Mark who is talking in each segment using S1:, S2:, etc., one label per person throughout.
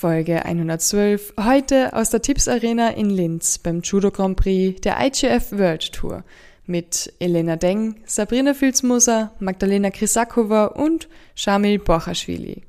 S1: Folge 112, heute aus der Tipps Arena in Linz beim Judo Grand Prix der IGF World Tour mit Elena Deng, Sabrina Filzmoser, Magdalena Krisakova und Shamil Borchaschwili.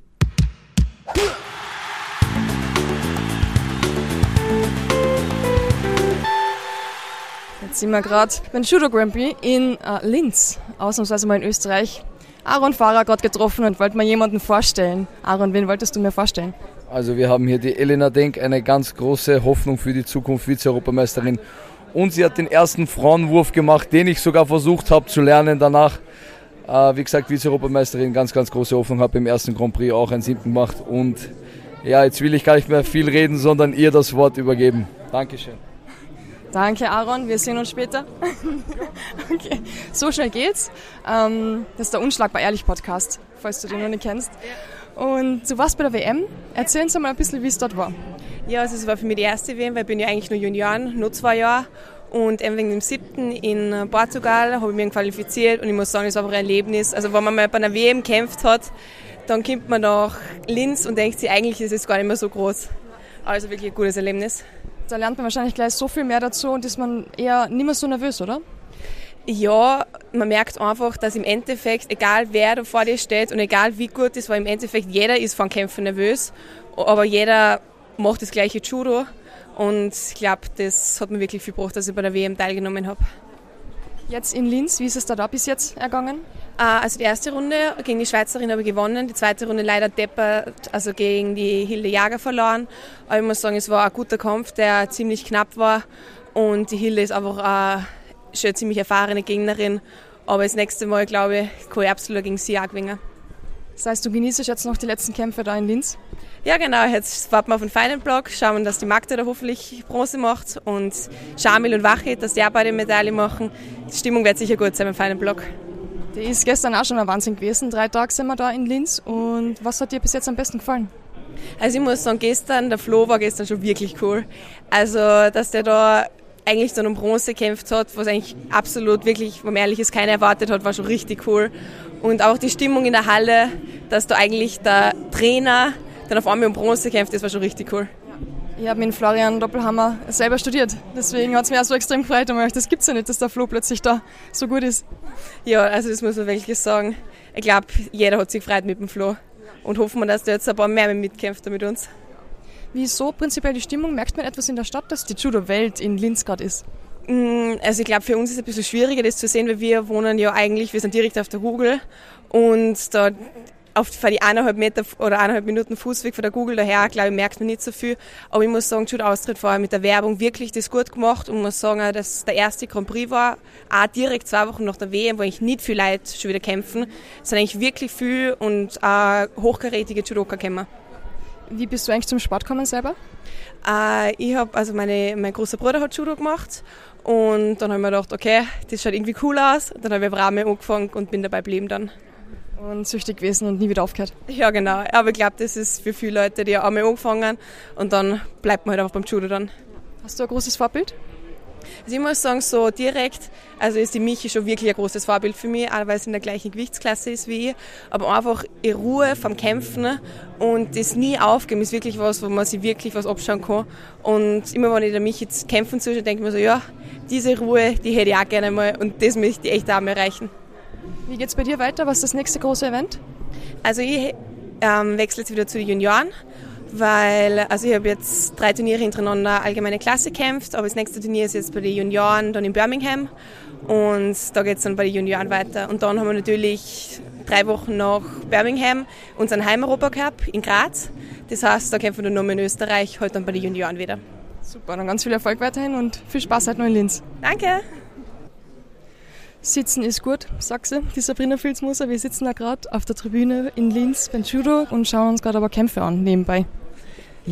S1: Jetzt sind wir gerade beim Judo Grand Prix in äh, Linz, ausnahmsweise mal in Österreich. Aaron Fahrer gerade getroffen und wollte mir jemanden vorstellen. Aaron, wen wolltest du mir vorstellen?
S2: Also wir haben hier die Elena Denk, eine ganz große Hoffnung für die Zukunft, Vize-Europameisterin. Und sie hat den ersten Frauenwurf gemacht, den ich sogar versucht habe zu lernen danach. Äh, wie gesagt, Vize-Europameisterin, ganz, ganz große Hoffnung, habe im ersten Grand Prix auch einen siebten gemacht. Und ja, jetzt will ich gar nicht mehr viel reden, sondern ihr das Wort übergeben. Dankeschön.
S1: Danke, Aaron. Wir sehen uns später. okay. So schnell geht's. Ähm, das ist der Unschlagbar Ehrlich Podcast, falls du den noch nicht kennst. Und du warst bei der WM. Erzähl uns mal ein bisschen, wie es dort war.
S3: Ja, also es war für mich die erste WM, weil ich bin ja eigentlich nur Junioren, nur zwei Jahre. Und eben wegen dem siebten in Portugal habe ich mich qualifiziert und ich muss sagen, es war einfach ein Erlebnis. Also wenn man mal bei einer WM kämpft hat, dann kommt man nach Linz und denkt sich, eigentlich ist es gar nicht mehr so groß. Also wirklich ein gutes Erlebnis.
S1: Da lernt man wahrscheinlich gleich so viel mehr dazu und ist man eher nicht mehr so nervös, oder?
S3: Ja, man merkt einfach, dass im Endeffekt, egal wer da vor dir steht und egal wie gut es war, im Endeffekt jeder ist von Kämpfen nervös, aber jeder macht das gleiche Judo und ich glaube, das hat mir wirklich viel gebracht, dass ich bei der WM teilgenommen habe.
S1: Jetzt in Linz, wie ist es da, da bis jetzt ergangen?
S3: Also die erste Runde gegen die Schweizerin habe ich gewonnen, die zweite Runde leider deppert, also gegen die Hilde Jager verloren. Aber ich muss sagen, es war ein guter Kampf, der ziemlich knapp war und die Hilde ist einfach eine schon eine ziemlich erfahrene Gegnerin. Aber das nächste Mal, glaube ich, kann ich absolut gegen sie auch gewinnen.
S1: Das heißt, du genießt jetzt noch die letzten Kämpfe da in Linz?
S3: Ja, genau. Jetzt warten wir auf den Final Block, schauen, dass die Magda da hoffentlich Bronze macht und Schamil und Wachit, dass die auch beide Medaille machen. Die Stimmung wird sicher gut sein beim Final Block.
S1: Die ist gestern auch schon ein Wahnsinn gewesen. Drei Tage sind wir da in Linz. Und was hat dir bis jetzt am besten gefallen?
S3: Also ich muss sagen, gestern, der Flo war gestern schon wirklich cool. Also, dass der da eigentlich dann um Bronze gekämpft hat, was eigentlich absolut wirklich, wenn man ehrlich ist, keiner erwartet hat, war schon richtig cool. Und auch die Stimmung in der Halle, dass da eigentlich der Trainer dann auf einmal um Bronze kämpft, das war schon richtig cool.
S1: Ich habe mit Florian Doppelhammer selber studiert. Deswegen hat es mich auch so extrem gefreut. Und ich das gibt es ja nicht, dass der Flo plötzlich da so gut ist.
S3: Ja, also das muss man wirklich sagen. Ich glaube, jeder hat sich gefreut mit dem Flo. Und hoffen wir, dass der jetzt ein paar mehr mitkämpft mit uns.
S1: Wieso prinzipiell die Stimmung? Merkt man etwas in der Stadt, dass die Judo-Welt in Linz gerade ist?
S3: Mm, also ich glaube, für uns ist es ein bisschen schwieriger, das zu sehen, weil wir wohnen ja eigentlich, wir sind direkt auf der Google und da auf die eineinhalb Meter oder eineinhalb Minuten Fußweg von der Google daher, glaube ich, merkt man nicht so viel. Aber ich muss sagen, Judo Austritt vorher mit der Werbung wirklich das gut gemacht und muss sagen, dass der erste Grand Prix war, auch direkt zwei Wochen nach der WM, wo eigentlich nicht viel Leute schon wieder kämpfen, sondern eigentlich wirklich viel und auch hochkarätige Judoka kämpfen.
S1: Wie bist du eigentlich zum Sport gekommen selber?
S3: Äh, ich habe, also meine, mein großer Bruder hat Judo gemacht und dann habe ich mir gedacht, okay, das schaut irgendwie cool aus. Dann habe ich Rame angefangen und bin dabei geblieben dann.
S1: Und süchtig gewesen und nie wieder aufgehört.
S3: Ja, genau. Aber ich glaube, das ist für viele Leute, die einmal angefangen und dann bleibt man halt einfach beim Judo dann.
S1: Hast du ein großes Vorbild?
S3: Also ich muss sagen, so direkt, also ist die Michi schon wirklich ein großes Vorbild für mich, auch weil sie in der gleichen Gewichtsklasse ist wie ich. Aber einfach in Ruhe vom Kämpfen und das nie aufgeben ist wirklich was, wo man sich wirklich was abschauen kann. Und immer wenn ich der Michi jetzt kämpfen zuschaue, denke ich mir so, ja, diese Ruhe, die hätte ich auch gerne mal und das möchte ich echt auch mal erreichen.
S1: Wie geht's bei dir weiter? Was ist das nächste große Event?
S3: Also ich ähm, wechsle jetzt wieder zu den Junioren weil also ich habe jetzt drei Turniere hintereinander allgemeine Klasse gekämpft, aber das nächste Turnier ist jetzt bei den Junioren dann in Birmingham und da geht es dann bei den Junioren weiter. Und dann haben wir natürlich drei Wochen nach Birmingham unseren Heim-Europacup in Graz. Das heißt, da kämpfen wir dann nochmal in Österreich, heute dann bei den Junioren wieder.
S1: Super, dann ganz viel Erfolg weiterhin und viel Spaß heute noch in Linz.
S3: Danke!
S1: Sitzen ist gut, sagt sie, die Sabrina Filzmoser. Wir sitzen da gerade auf der Tribüne in Linz beim Judo und schauen uns gerade aber Kämpfe an nebenbei.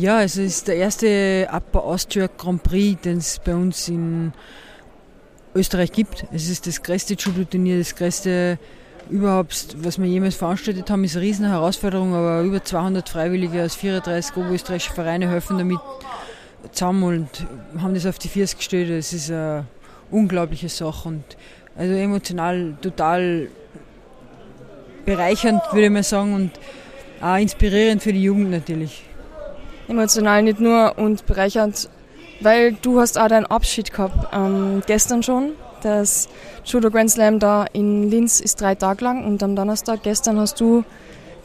S4: Ja, es ist der erste Upper Austria Grand Prix, den es bei uns in Österreich gibt. Es ist das größte Judo-Turnier, das größte überhaupt, was wir jemals veranstaltet haben, ist eine riesen Herausforderung, aber über 200 Freiwillige aus 34 oberösterreichischen Vereine helfen damit zusammen und haben das auf die Füße gestellt. Es ist eine unglaubliche Sache und also emotional total bereichernd, würde ich mal sagen, und auch inspirierend für die Jugend natürlich.
S1: Emotional nicht nur und bereichernd, weil du hast auch deinen Abschied gehabt. Ähm, gestern schon. Das Judo Grand Slam da in Linz ist drei Tage lang und am Donnerstag gestern hast du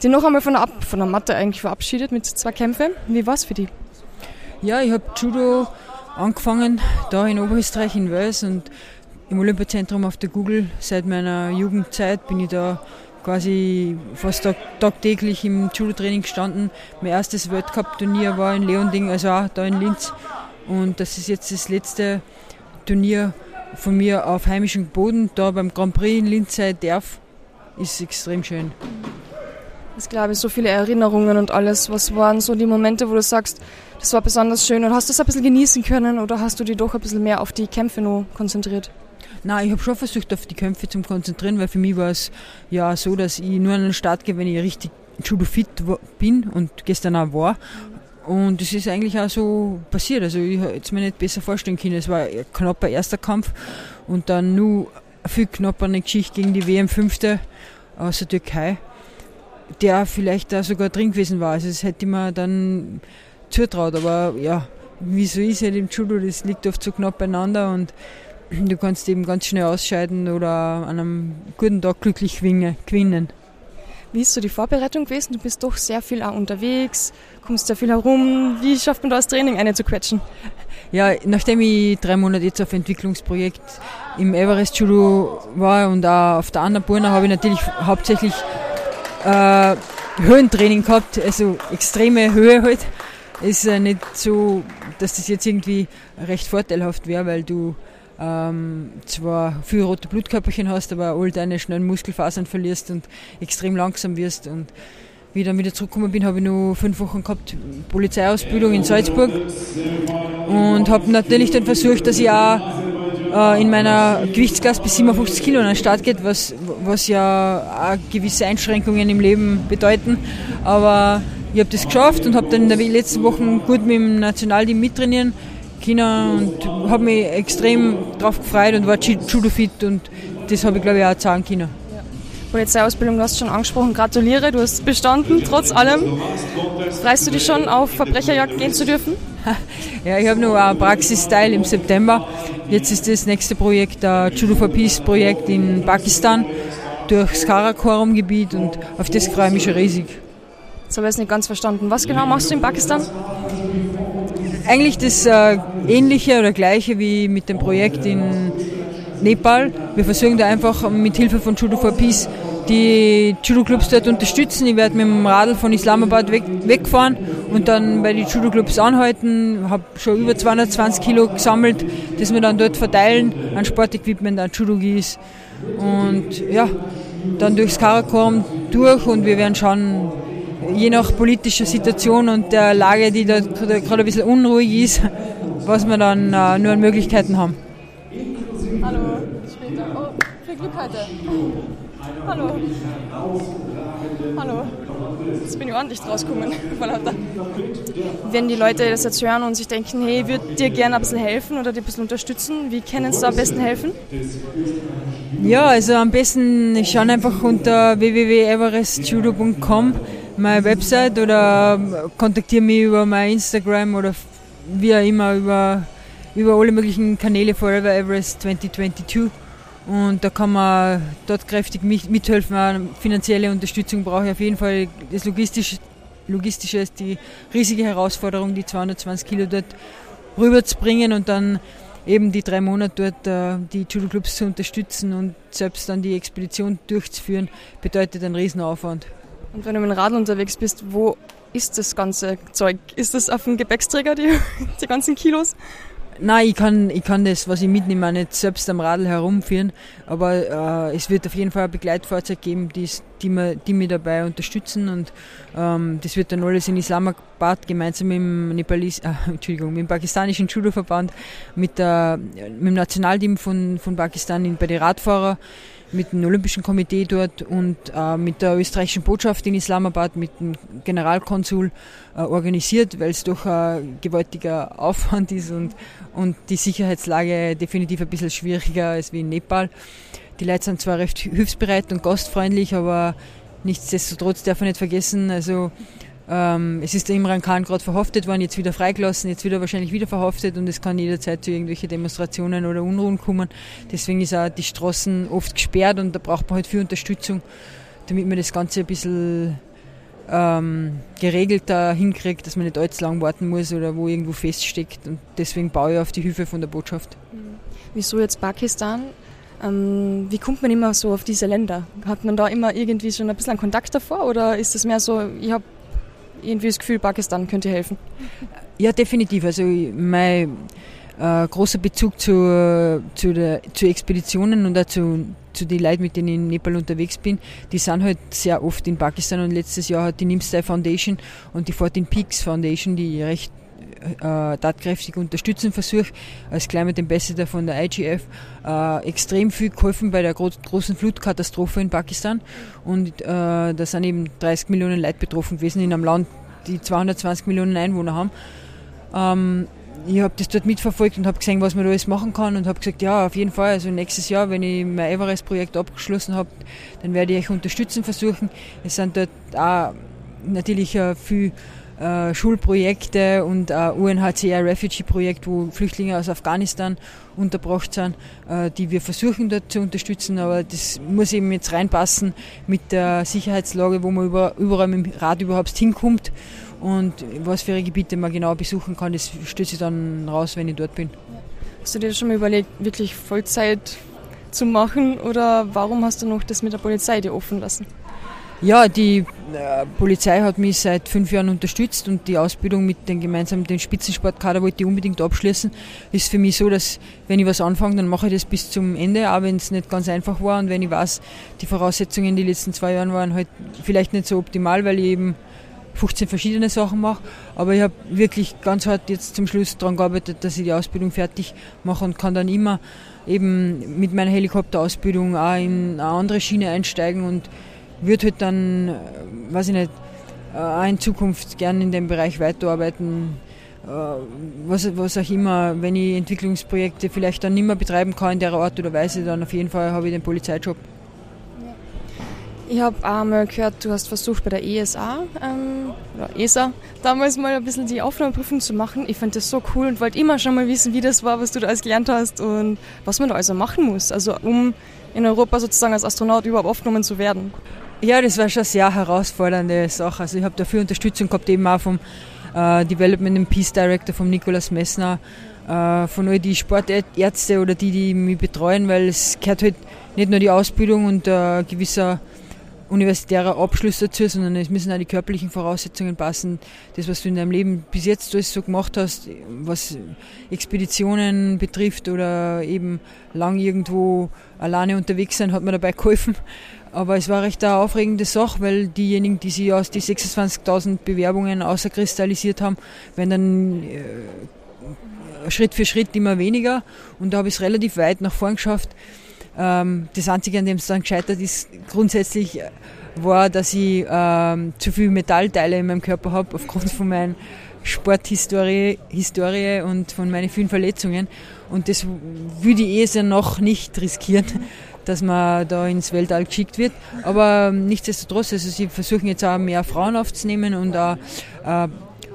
S1: dich noch einmal von der, Ab von der Matte eigentlich verabschiedet mit zwei Kämpfen. Wie war es für dich?
S4: Ja, ich habe Judo angefangen da in Oberösterreich in Wels und im Olympiazentrum auf der Google seit meiner Jugendzeit bin ich da quasi fast tag tagtäglich im Judo-Training gestanden. Mein erstes Weltcup-Turnier war in Leonding, also auch da in Linz. Und das ist jetzt das letzte Turnier von mir auf heimischem Boden, da beim Grand Prix in Linz sein darf. Ist extrem schön.
S1: Das glaube ich, so viele Erinnerungen und alles. Was waren so die Momente, wo du sagst, das war besonders schön und hast du es ein bisschen genießen können oder hast du dich doch ein bisschen mehr auf die Kämpfe noch konzentriert?
S4: Nein, ich habe schon versucht, auf die Kämpfe zu konzentrieren, weil für mich war es ja so, dass ich nur an den Start gehe, wenn ich richtig judo-fit bin und gestern auch war. Und es ist eigentlich auch so passiert. Also ich hätte es mir nicht besser vorstellen können. Es war ein knapper erster Kampf und dann nur viel knapper eine Geschichte gegen die WM-Fünfte aus der Türkei, der vielleicht da sogar drin gewesen war. Also das hätte ich mir dann zutraut. Aber ja, wie so ist halt im Judo, das liegt oft so knapp beieinander und Du kannst eben ganz schnell ausscheiden oder an einem guten Tag glücklich gewinnen.
S1: Wie ist so die Vorbereitung gewesen? Du bist doch sehr viel auch unterwegs, kommst sehr viel herum. Wie schafft man da das Training eine zu quetschen?
S4: Ja, nachdem ich drei Monate jetzt auf Entwicklungsprojekt im Everest Judo war und auch auf der Annapurna habe ich natürlich hauptsächlich äh, Höhentraining gehabt, also extreme Höhe halt. Ist äh, nicht so, dass das jetzt irgendwie recht vorteilhaft wäre, weil du ähm, zwar viel rote Blutkörperchen hast, aber all deine schnellen Muskelfasern verlierst und extrem langsam wirst. Und wie ich dann wieder zurückgekommen bin, habe ich nur fünf Wochen gehabt Polizeiausbildung in Salzburg und habe natürlich dann versucht, dass ich auch äh, in meiner Gewichtsklasse bis 57 Kilo an den Start geht, was, was ja auch gewisse Einschränkungen im Leben bedeuten. Aber ich habe das geschafft und habe dann in den letzten Wochen gut mit dem Nationalteam mittrainieren China und habe mich extrem drauf gefreut und war Judo-fit und das habe ich glaube ich auch zahlen können.
S1: Polizeiausbildung, du hast schon angesprochen, gratuliere, du hast bestanden, trotz allem. Freust du dich schon auf Verbrecherjagd gehen zu dürfen?
S4: Ja, ich habe noch ein Praxis-Style im September. Jetzt ist das nächste Projekt ein Judo for Peace Projekt in Pakistan durchs Karakorum-Gebiet und auf das freue ich mich schon riesig.
S1: Das habe ich jetzt nicht ganz verstanden. Was genau machst du in Pakistan?
S4: Eigentlich das äh, ähnliche oder gleiche wie mit dem Projekt in Nepal. Wir versuchen da einfach mit Hilfe von Judo for Peace die Judo-Clubs dort unterstützen. Ich werde mit dem Radl von Islamabad weg, wegfahren und dann bei den Judo-Clubs anhalten. habe schon über 220 Kilo gesammelt, das wir dann dort verteilen an Sportequipment, an Judo-Gis. Und ja, dann durchs Karakorum durch und wir werden schauen, je nach politischer Situation und der Lage, die da gerade ein bisschen unruhig ist, was wir dann äh, nur an Möglichkeiten haben.
S1: Hallo, später. Oh, viel Glück heute. Hallo. Hallo. Jetzt bin ich ordentlich rausgekommen. Wenn die Leute das jetzt hören und sich denken, hey, ich würde dir gerne ein bisschen helfen oder dir ein bisschen unterstützen, wie können sie da am besten helfen?
S4: Ja, also am besten schauen einfach unter www.everestjudo.com meine Website oder kontaktiere mich über mein Instagram oder wie auch immer über, über alle möglichen Kanäle Forever Everest 2022. Und da kann man dort kräftig mithelfen. finanzielle Unterstützung brauche ich auf jeden Fall. Das Logistische, Logistische ist die riesige Herausforderung, die 220 Kilo dort rüberzubringen und dann eben die drei Monate dort äh, die Judo-Clubs zu unterstützen und selbst dann die Expedition durchzuführen, bedeutet einen Riesenaufwand.
S1: Und wenn du mit dem Radl unterwegs bist, wo ist das ganze Zeug? Ist das auf dem Gepäcksträger, die, die ganzen Kilos?
S4: Nein, ich kann, ich kann das, was ich mitnehme, nicht selbst am Radl herumführen, aber äh, es wird auf jeden Fall ein Begleitfahrzeug geben, die, die, mir, die mich dabei unterstützen und ähm, das wird dann alles in Islamabad gemeinsam mit dem, Nepalis, äh, Entschuldigung, mit dem pakistanischen Judo-Verband, mit, mit dem Nationalteam von, von Pakistan bei den Radfahrern mit dem Olympischen Komitee dort und äh, mit der österreichischen Botschaft in Islamabad, mit dem Generalkonsul äh, organisiert, weil es doch ein gewaltiger Aufwand ist und, und die Sicherheitslage definitiv ein bisschen schwieriger als wie in Nepal. Die Leute sind zwar recht hilfsbereit und gastfreundlich, aber nichtsdestotrotz darf man nicht vergessen, also Ähm, es ist der Imran Khan gerade verhaftet worden, jetzt wieder freigelassen, jetzt wieder wahrscheinlich wieder verhaftet und es kann jederzeit zu irgendwelchen Demonstrationen oder Unruhen kommen. Deswegen ist auch die Straßen oft gesperrt und da braucht man halt viel Unterstützung, damit man das Ganze ein bisschen ähm, geregelter hinkriegt, dass man nicht allzu lang warten muss oder wo irgendwo feststeckt. Und deswegen baue ich auf die Hilfe von der Botschaft.
S1: Wieso jetzt Pakistan? Ähm, wie kommt man immer so auf diese Länder? Hat man da immer irgendwie schon ein bisschen Kontakt davor oder ist es mehr so, ich habe irgendwie das Gefühl, Pakistan könnte helfen?
S4: Ja, definitiv. Also mein äh, großer Bezug zu, zu, der, zu Expeditionen und auch zu, zu den Leuten, mit denen ich in Nepal unterwegs bin, die sind halt sehr oft in Pakistan und letztes Jahr hat die Nimstai Foundation und die 14 Peaks Foundation, die recht äh, tatkräftig unterstützen versucht, als Climate Ambassador von der IGF, äh, extrem viel geholfen bei der gro großen Flutkatastrophe in Pakistan. Und äh, da sind eben 30 Millionen Leute betroffen gewesen in einem Land, die 220 Millionen Einwohner haben. Ähm, ich habe das dort mitverfolgt und habe gesehen, was man da alles machen kann und habe gesagt, ja, auf jeden Fall, also nächstes Jahr, wenn ich mein Everest-Projekt abgeschlossen habe, dann werde ich euch unterstützen versuchen. Es sind dort auch natürlich äh, viel äh, Schulprojekte und äh, UNHCR Refugee-Projekt, wo Flüchtlinge aus Afghanistan unterbracht sind, äh, die wir versuchen dort zu unterstützen. Aber das muss eben jetzt reinpassen mit der Sicherheitslage, wo man über, überall mit dem Rad überhaupt hinkommt. Und was für Gebiete man genau besuchen kann, das stößt sich dann raus, wenn ich dort bin.
S1: Hast du dir schon mal überlegt, wirklich Vollzeit zu machen oder warum hast du noch das mit der Polizei dir offen lassen?
S4: Ja, die äh, Polizei hat mich seit fünf Jahren unterstützt und die Ausbildung mit den gemeinsamen den Spitzensportkader wollte ich unbedingt abschließen. Ist für mich so, dass wenn ich was anfange, dann mache ich das bis zum Ende, auch wenn es nicht ganz einfach war und wenn ich weiß, die Voraussetzungen in den letzten zwei Jahren waren halt vielleicht nicht so optimal, weil ich eben 15 verschiedene Sachen mache. Aber ich habe wirklich ganz hart jetzt zum Schluss daran gearbeitet, dass ich die Ausbildung fertig mache und kann dann immer eben mit meiner Helikopterausbildung auch in eine andere Schiene einsteigen und würde halt dann, äh, weiß ich nicht, äh, auch in Zukunft gerne in dem Bereich weiterarbeiten. Äh, was, was auch immer, wenn ich Entwicklungsprojekte vielleicht dann nicht mehr betreiben kann in der Art oder Weise, dann auf jeden Fall habe ich den Polizeijob.
S1: Ich habe einmal gehört, du hast versucht bei der ESA ähm, oder ESA damals mal ein bisschen die Aufnahmeprüfung zu machen. Ich fand das so cool und wollte immer schon mal wissen, wie das war, was du da alles gelernt hast und was man da also machen muss, also um in Europa sozusagen als Astronaut überhaupt aufgenommen zu werden.
S4: Ja, das war schon sehr herausfordernde Sache. Also ich habe dafür Unterstützung gehabt, eben auch vom äh, Development and Peace Director, vom Nikolaus Messner, äh, von all die Sportärzte oder die, die mich betreuen, weil es gehört halt nicht nur die Ausbildung und äh, gewisser universitärer Abschluss dazu, sondern es müssen auch die körperlichen Voraussetzungen passen. Das, was du in deinem Leben bis jetzt alles so gemacht hast, was Expeditionen betrifft oder eben lang irgendwo alleine unterwegs sein, hat mir dabei geholfen. Aber es war recht eine aufregende Sache, weil diejenigen, die sich aus die 26.000 Bewerbungen außerkristallisiert haben, werden dann äh, Schritt für Schritt immer weniger. Und da habe ich es relativ weit nach vorn geschafft. Ähm, das Einzige, an dem es dann gescheitert ist, grundsätzlich war, dass ich ähm, zu viele Metallteile in meinem Körper habe, aufgrund von meiner Sporthistorie Historie und von meinen vielen Verletzungen. Und das würde ich eh sehr noch nicht riskieren, dass man da ins Weltall geschickt wird. Aber ähm, nichtsdestotrotz, also sie versuchen jetzt auch mehr Frauen aufzunehmen und auch äh,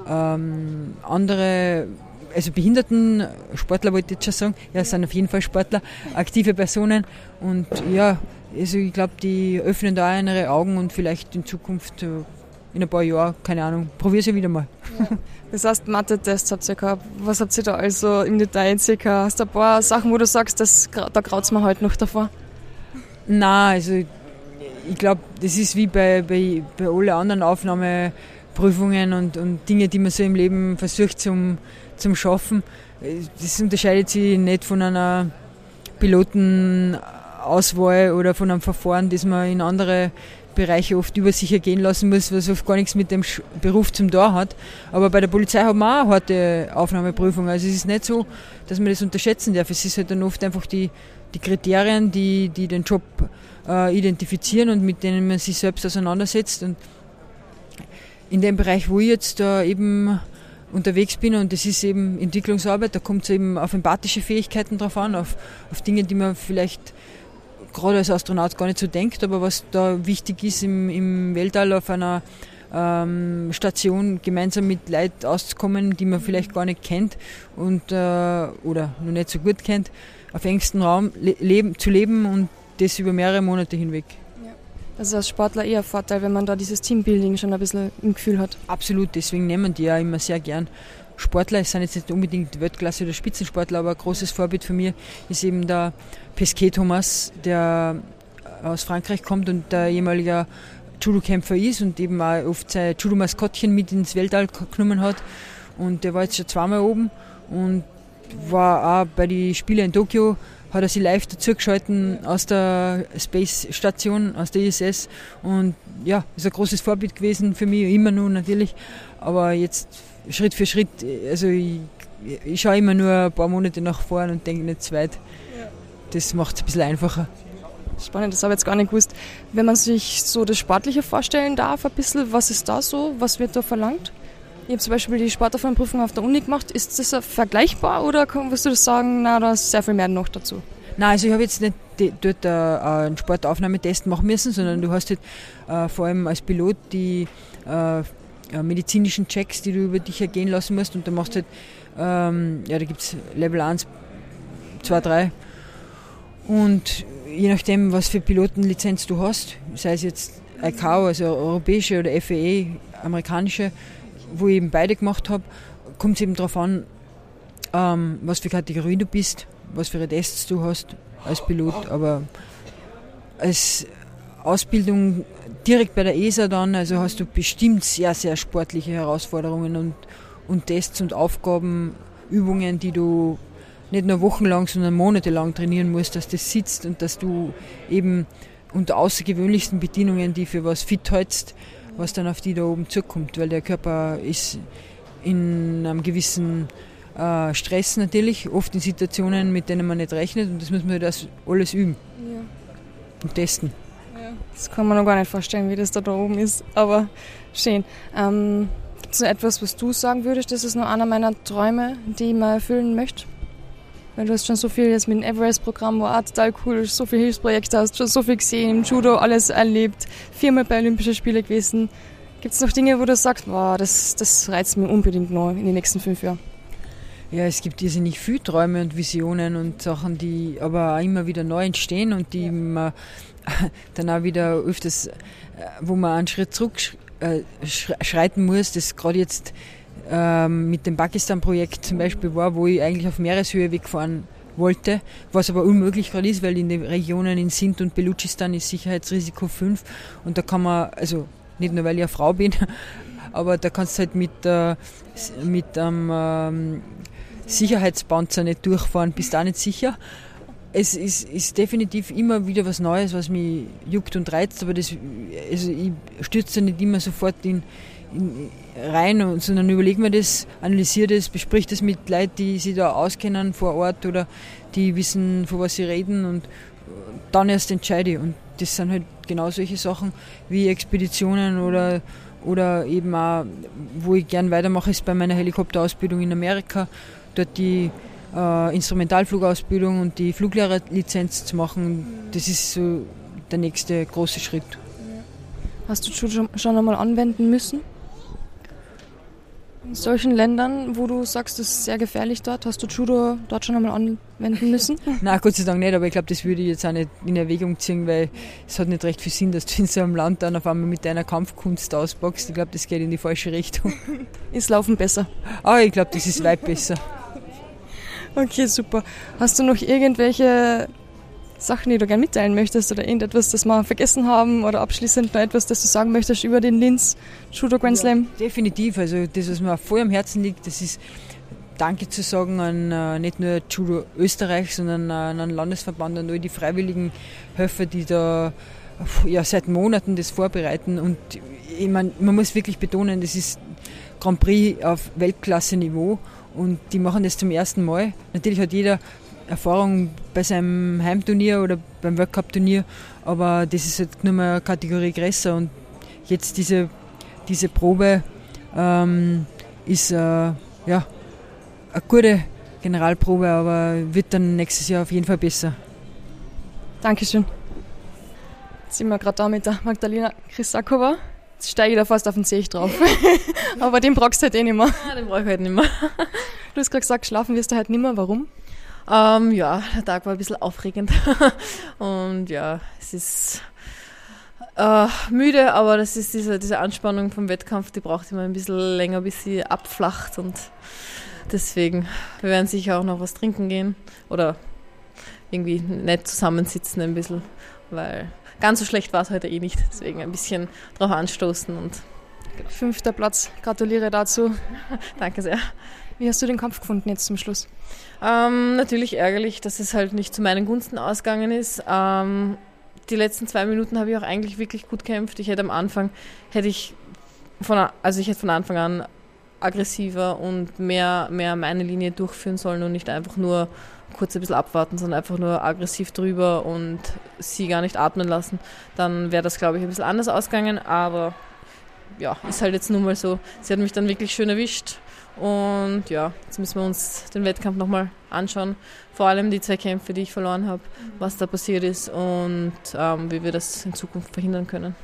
S4: ähm, andere also Behinderten, Sportler wollte ich jetzt schon sagen, ja, sind auf jeden Fall Sportler, aktive Personen und ja, also ich glaube, die öffnen da ihre Augen und vielleicht in Zukunft äh, in ein paar Jahren, keine Ahnung, probiere sie wieder mal.
S1: Ja. Das heißt, Mathe-Tests habt ihr gehabt. Was habt ihr da also im Detail circa? Hast du ein paar Sachen, wo du sagst, das, da graut es mir halt noch davor?
S4: Nein, also ich glaube, das ist wie bei, bei, bei allen anderen Aufnahmeprüfungen und, und Dinge, die man so im Leben versucht zum zum Schaffen. Das unterscheidet sich nicht von einer Pilotenauswahl oder von einem Verfahren, das man in andere Bereiche oft über sich ergehen lassen muss, was oft gar nichts mit dem Beruf zum Tor hat. Aber bei der Polizei haben wir auch eine harte Aufnahmeprüfung. Also es ist nicht so, dass man das unterschätzen darf. Es ist halt dann oft einfach die, die Kriterien, die, die den Job äh, identifizieren und mit denen man sich selbst auseinandersetzt. Und in dem Bereich, wo ich jetzt da eben unterwegs bin und das ist eben Entwicklungsarbeit, da kommt es eben auf empathische Fähigkeiten drauf an, auf, auf Dinge, die man vielleicht gerade als Astronaut gar nicht so denkt, aber was da wichtig ist im, im Weltall auf einer ähm, Station gemeinsam mit Leuten auszukommen, die man vielleicht gar nicht kennt und, äh, oder noch nicht so gut kennt, auf engstem Raum le leben, zu leben und das über mehrere Monate hinweg.
S1: Ist als Sportler eher Vorteil, wenn man da dieses Teambuilding schon ein bisschen im Gefühl hat.
S4: Absolut, deswegen nehmen die ja immer sehr gern. Sportler, es sind jetzt nicht unbedingt Weltklasse oder Spitzensportler, aber ein großes Vorbild für mich ist eben der Pesquet Thomas, der aus Frankreich kommt und der ehemaliger Judo-Kämpfer ist und eben auch oft sein Judo-Maskottchen mit ins Weltall genommen hat. Und der war jetzt schon zweimal oben und war auch bei den Spielen in Tokio, hat er sich live dazugeschalten aus der Space Station, aus der ISS. Und ja, ist ein großes Vorbild gewesen für mich, immer nur natürlich. Aber jetzt Schritt für Schritt, also ich, ich schaue immer nur ein paar Monate nach vorne und denke nicht zu weit. Das macht es ein bisschen einfacher.
S1: Spannend, das habe ich jetzt gar nicht gewusst. Wenn man sich so das Sportliche vorstellen darf, ein bisschen, was ist da so? Was wird da verlangt? Ich habe zum Beispiel die Sportaufnahmeprüfung auf der Uni gemacht. Ist das vergleichbar oder wirst du das sagen, na, da ist sehr viel mehr noch dazu?
S4: Nein, also ich habe jetzt nicht dort äh, einen Sportaufnahmetest machen müssen, sondern du hast halt, vor allem als Pilot die äh, medizinischen Checks, die du über dich ergehen lassen musst und da machst halt, ähm, ja, da gibt es Level 1, 2, 3 und je nachdem, was für Pilotenlizenz du hast, sei es jetzt ICAO, also europäische oder FAA, amerikanische, wo ich eben beide gemacht habe, kommt es eben darauf an, ähm, was für Kategorie du bist, was für Tests du hast als Pilot. Aber als Ausbildung direkt bei der ESA dann, also hast du bestimmt sehr, sehr sportliche Herausforderungen und, und Tests und Aufgaben, Übungen, die du nicht nur wochenlang, sondern monatelang trainieren musst, dass das sitzt und dass du eben unter außergewöhnlichsten Bedingungen, die für was fit hältst, was dann auf die da oben zukommt, weil der Körper ist in einem gewissen äh, Stress natürlich, oft in Situationen, mit denen man nicht rechnet und das muss man das alles üben ja. und testen.
S1: Ja. Das kann man noch gar nicht vorstellen, wie das da, da oben ist, aber schön. Ähm, Gibt es noch etwas, was du sagen würdest, das ist nur einer meiner Träume, die ich mal erfüllen möchte? Weil du hast schon so viel jetzt mit dem Everest-Programm, war auch total cool, so viele Hilfsprojekte, hast schon so viel gesehen, im Judo alles erlebt, viermal bei Olympischen Spielen gewesen. Gibt es noch Dinge, wo du sagst, wow, das, das reizt mich unbedingt noch in den nächsten fünf Jahren?
S4: Ja, es gibt irrsinnig viele Träume und Visionen und Sachen, die aber auch immer wieder neu entstehen und die ja. man dann auch wieder öfters, äh, wo man einen Schritt zurück äh, schreiten muss, das gerade jetzt ähm, mit dem Pakistan-Projekt zum Beispiel war, wo ich eigentlich auf Meereshöhe wegfahren wollte, was aber unmöglich gerade ist, weil in den Regionen in Sindh und Belutschistan ist Sicherheitsrisiko 5 und da kann man, also nicht nur weil ich eine Frau bin, aber da kannst du halt mit, äh, mit einem ähm, Sicherheitspanzer nicht durchfahren, bist auch nicht sicher. Es ist, ist, definitiv immer wieder was Neues, was mich juckt und reizt, aber das, also ich stürze nicht immer sofort in, rein, sondern überlege mir das, analysiere das, besprich das mit Leuten, die sich da auskennen vor Ort oder die wissen, von was sie reden und dann erst entscheide ich. Und das sind halt genau solche Sachen wie Expeditionen oder, oder eben auch, wo ich gern weitermache, ist bei meiner Helikopterausbildung in Amerika, dort die äh, Instrumentalflugausbildung und die Fluglehrerlizenz zu machen. Das ist so der nächste große Schritt.
S1: Hast du schon, schon einmal anwenden müssen? In solchen Ländern, wo du sagst, es ist sehr gefährlich dort, hast du Judo dort schon einmal anwenden müssen?
S4: Nein, Gott sei Dank nicht, aber ich glaube, das würde ich jetzt auch nicht in Erwägung ziehen, weil es hat nicht recht viel Sinn, dass du in so einem Land dann auf einmal mit deiner Kampfkunst auspackst. Ich glaube, das geht in die falsche Richtung.
S1: Ist Laufen besser?
S4: Ah, ich glaube, das ist weit besser.
S1: Okay, super. Hast du noch irgendwelche Sachen, die du gerne mitteilen möchtest oder irgendetwas, das wir vergessen haben oder abschließend noch etwas, das du sagen möchtest über den Linz Judo Grand Slam?
S4: Ja, definitiv. Also das, was mir voll am Herzen liegt, das ist Danke zu sagen an äh, nicht nur Judo Österreich, sondern äh, an den Landesverband, an all die freiwilligen Helfer, die da ja, seit Monaten das vorbereiten. Und ich mein, man muss wirklich betonen, das ist Grand Prix auf Weltklasse-Niveau und die machen das zum ersten Mal. Natürlich hat jeder Erfahrung bei seinem Heimturnier oder beim World Cup Turnier, aber das ist halt nur mal eine Kategorie größer und jetzt diese, diese Probe ähm, ist äh, ja, eine gute Generalprobe, aber wird dann nächstes Jahr auf jeden Fall besser.
S1: Dankeschön. Jetzt sind wir gerade da mit der Magdalena Krisakova. Jetzt steige ich da fast auf den Zeh drauf. Aber den brauchst du halt eh nicht mehr.
S5: Ja, den brauche ich halt nicht mehr.
S1: Du hast gerade gesagt, schlafen wirst du halt nicht mehr. Warum?
S5: Ähm, ja, der Tag war ein bisschen aufregend. Und ja, es ist äh, müde, aber das ist diese, diese Anspannung vom Wettkampf, die braucht immer ein bisschen länger, bis sie abflacht. Und deswegen, wir werden sicher auch noch was trinken gehen. Oder irgendwie nett zusammensitzen ein bisschen, weil ganz so schlecht war es heute eh nicht. Deswegen ein bisschen drauf anstoßen und
S1: Fünfter Platz. Gratuliere dazu.
S5: danke sehr.
S1: Wie hast du den Kampf gefunden jetzt zum Schluss?
S5: Ähm, natürlich ärgerlich, dass es halt nicht zu meinen Gunsten ausgegangen ist. Ähm, die letzten zwei Minuten habe ich auch eigentlich wirklich gut gekämpft. Ich hätte am Anfang, hätte ich von, also ich hätte von Anfang an aggressiver und mehr, mehr meine Linie durchführen sollen und nicht einfach nur kurz ein bisschen abwarten, sondern einfach nur aggressiv drüber und sie gar nicht atmen lassen. Dann wäre das, glaube ich, ein bisschen anders ausgegangen, aber ja, ist halt jetzt nun mal so. Sie hat mich dann wirklich schön erwischt und ja, jetzt müssen wir uns den Wettkampf nochmal anschauen. Vor allem die zwei Kämpfe, die ich verloren habe, was da passiert ist und ähm, wie wir das in Zukunft verhindern können.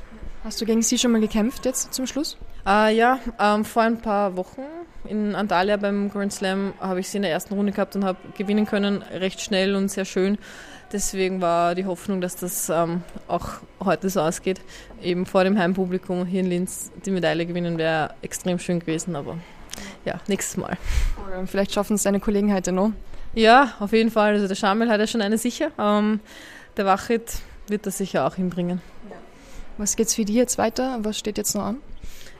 S1: Hast du gegen sie schon mal gekämpft jetzt zum Schluss?
S5: Äh, ja, ähm, vor ein paar Wochen in Antalya beim Grand Slam habe ich sie in der ersten Runde gehabt und habe gewinnen können, recht schnell und sehr schön. Deswegen war die Hoffnung, dass das ähm, auch heute so ausgeht. Eben vor dem Heimpublikum hier in Linz die Medaille gewinnen wäre extrem schön gewesen, aber ja, nächstes Mal.
S1: Oder vielleicht schaffen es deine Kollegen heute noch.
S5: Ja, auf jeden Fall. Also der Schamel hat ja schon eine sicher. Ähm, der Wachit wird das sicher auch hinbringen.
S1: Was geht's für dich jetzt weiter? Was steht jetzt noch an?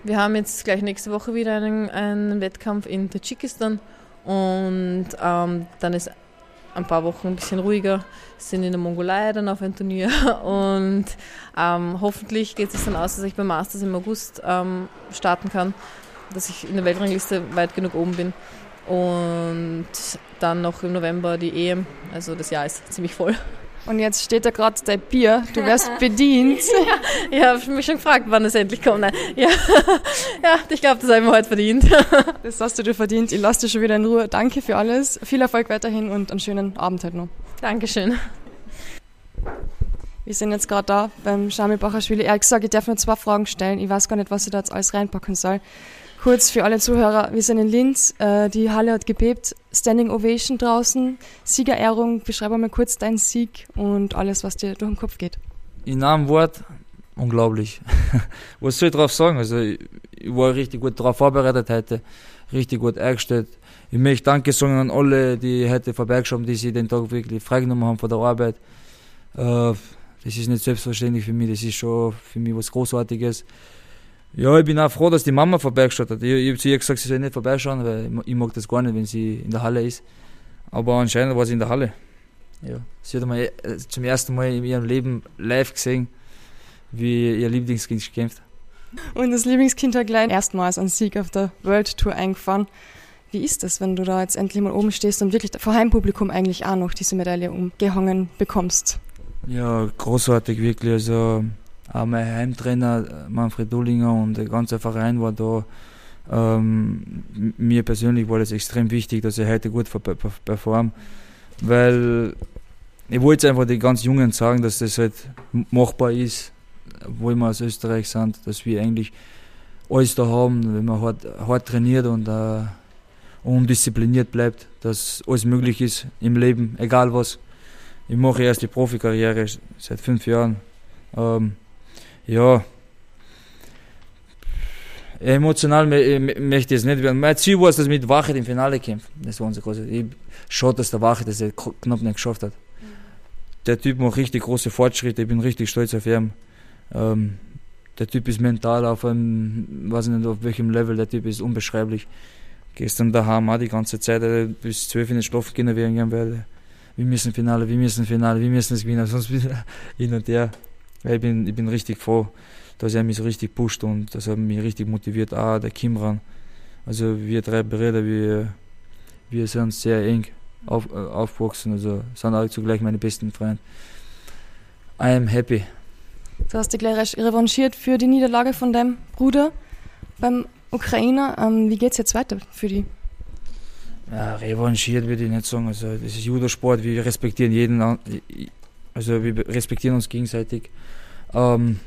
S5: Wir haben jetzt gleich nächste Woche wieder einen, einen Wettkampf in Tadschikistan und ähm, dann ist ein paar Wochen ein bisschen ruhiger, sind in der Mongolei dann auf ein Turnier und ähm, hoffentlich geht es dann aus, dass ich beim Masters im August ähm, starten kann, dass ich in der Weltrangliste weit genug oben bin und dann noch im November die EM, also das Jahr ist ziemlich voll.
S1: Und jetzt steht da gerade dein Bier. Du wirst bedient.
S5: Ich habe mich schon gefragt, wann es endlich kommt. Nein. Ja, ja ich glaube, das haben wir heute verdient.
S1: Das hast du dir verdient. Ich lasse dich schon wieder in Ruhe. Danke für alles. Viel Erfolg weiterhin und einen schönen Abend heute noch.
S5: Dankeschön.
S1: Wir sind jetzt gerade da beim Shamil Bachashvili. Ehrlich gesagt, ich darf nur zwei Fragen stellen. Ich weiß gar nicht, was ich da jetzt alles reinpacken soll. Kurz für alle Zuhörer, wir sind in Linz, äh, die Halle hat gebebt, Standing Ovation draußen, Siegerehrung, beschreib mal kurz deinen Sieg und alles, was dir durch den Kopf geht.
S6: In einem Wort, unglaublich. was soll ich drauf sagen? Also, ich, ich war richtig gut darauf vorbereitet heute, richtig gut eingestellt. Ich möchte Danke sagen an alle, die heute vorbeigeschaut haben, die sich den Tag wirklich freigenommen haben von der Arbeit. Äh, das ist nicht selbstverständlich für mich, das ist schon für mich was Großartiges. Ja, ich bin auch froh, dass die Mama vorbeigeschaut hat. Ich, ich habe zu ihr gesagt, sie soll nicht vorbeischauen, weil ich, mag das gar nicht, wenn sie in der Halle ist. Aber anscheinend war sie in der Halle. Ja. Sie hat einmal äh, zum ersten Mal in ihrem Leben live gesehen, wie ihr Lieblingskind gekämpft.
S1: Und das Lieblingskind hat gleich erstmals einen Sieg auf der World Tour eingefahren. Wie ist das, wenn du da jetzt endlich mal oben stehst und wirklich vor Heimpublikum eigentlich auch noch diese Medaille umgehangen bekommst?
S6: Ja, großartig, wirklich. Also, auch mein Heimtrainer Manfred Dullinger und der ganze Verein war da. Ähm, mir persönlich war das extrem wichtig, dass ich heute gut performe, weil ich wollte einfach den ganz Jungen sagen, dass das halt machbar ist, wo wir aus Österreich sind, dass wir eigentlich alles da haben, wenn man hart, hart trainiert und äh, undiszipliniert bleibt, dass alles möglich ist im Leben, egal was. Ich mache erst die Profikarriere seit fünf Jahren. Ähm, ja, emotional möchte ich es nicht werden. Mein Ziel war es, dass ich mit Wahrheit im Finale kämpfe. Das war unser großes. Ich schade, dass der Wahrheit das knapp nicht geschafft hat. Der Typ macht richtig große Fortschritte. Ich bin richtig stolz auf ihn. Ähm, der Typ ist mental auf einem, weiß nicht auf welchem Level, der Typ ist unbeschreiblich. Gestern daheim auch die ganze Zeit äh, bis zwölf in den Schlaf gehen werden werde. Wir müssen Finale, wir müssen Finale, wir müssen es gewinnen, sonst wieder hin und her. Ich bin, ich bin richtig froh, dass er mich so richtig pusht und dass er mich richtig motiviert. Ah, der Kimran. Also wir drei Brüder, wir, wir sind sehr eng auf, äh, aufgewachsen, also sind auch zugleich meine besten Freunde. I am happy.
S1: Du hast dich gleich revanchiert für die Niederlage von deinem Bruder beim Ukrainer. Ähm, wie geht es jetzt weiter für die?
S6: Ja, revanchiert würde ich nicht sagen. Also das ist Judosport, wir respektieren jeden, also wir respektieren uns gegenseitig. Ähm,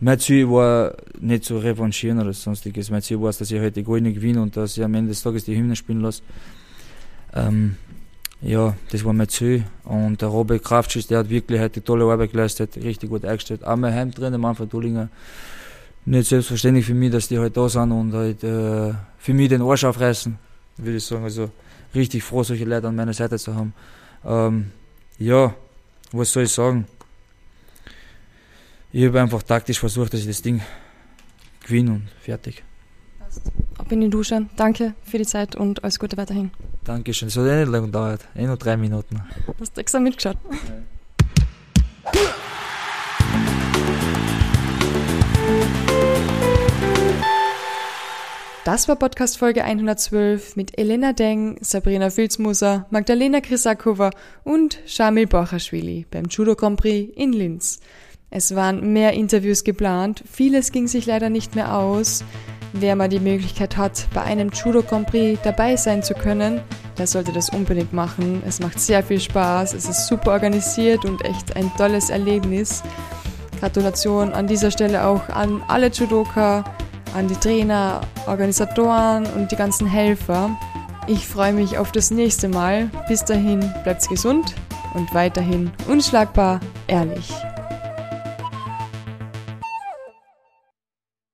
S6: mein Ziel war nicht zu revanchieren oder sonstiges. Mein Ziel war es, dass ich heute Gold gewinne und dass ich am Ende des Tages die Hymne spielen lasse. Ähm, ja, das war mein Ziel. Und der Robert Kraftschiss, der hat wirklich heute tolle Arbeit geleistet, richtig gut eingestellt. Auch mein Heim drin, am Anfang Dullinger. Nicht selbstverständlich für mich, dass die halt da sind und halt äh, für mich den Arsch aufreißen, würde ich sagen. Also richtig froh, solche Leute an meiner Seite zu haben. Ähm, ja, was soll ich sagen? Ich habe einfach taktisch versucht, dass ich das Ding gewinne und fertig.
S1: Ab in die Dusche. Danke für die Zeit und alles Gute weiterhin.
S6: Dankeschön. Es hat eh nicht lange gedauert. Eh nur drei Minuten.
S1: Hast du extra mitgeschaut? Das war Podcast Folge 112 mit Elena Deng, Sabrina Filzmusser, Magdalena Krisakova und Shamil Borchaschwili beim Judo Grand Prix in Linz. Es waren mehr Interviews geplant, vieles ging sich leider nicht mehr aus. Wer mal die Möglichkeit hat, bei einem Judo Grand Prix dabei sein zu können, der sollte das unbedingt machen. Es macht sehr viel Spaß, es ist super organisiert und echt ein tolles Erlebnis. Gratulation an dieser Stelle auch an alle Judoka, an die Trainer, Organisatoren und die ganzen Helfer. Ich freue mich auf das nächste Mal. Bis dahin bleibt gesund und weiterhin unschlagbar ehrlich.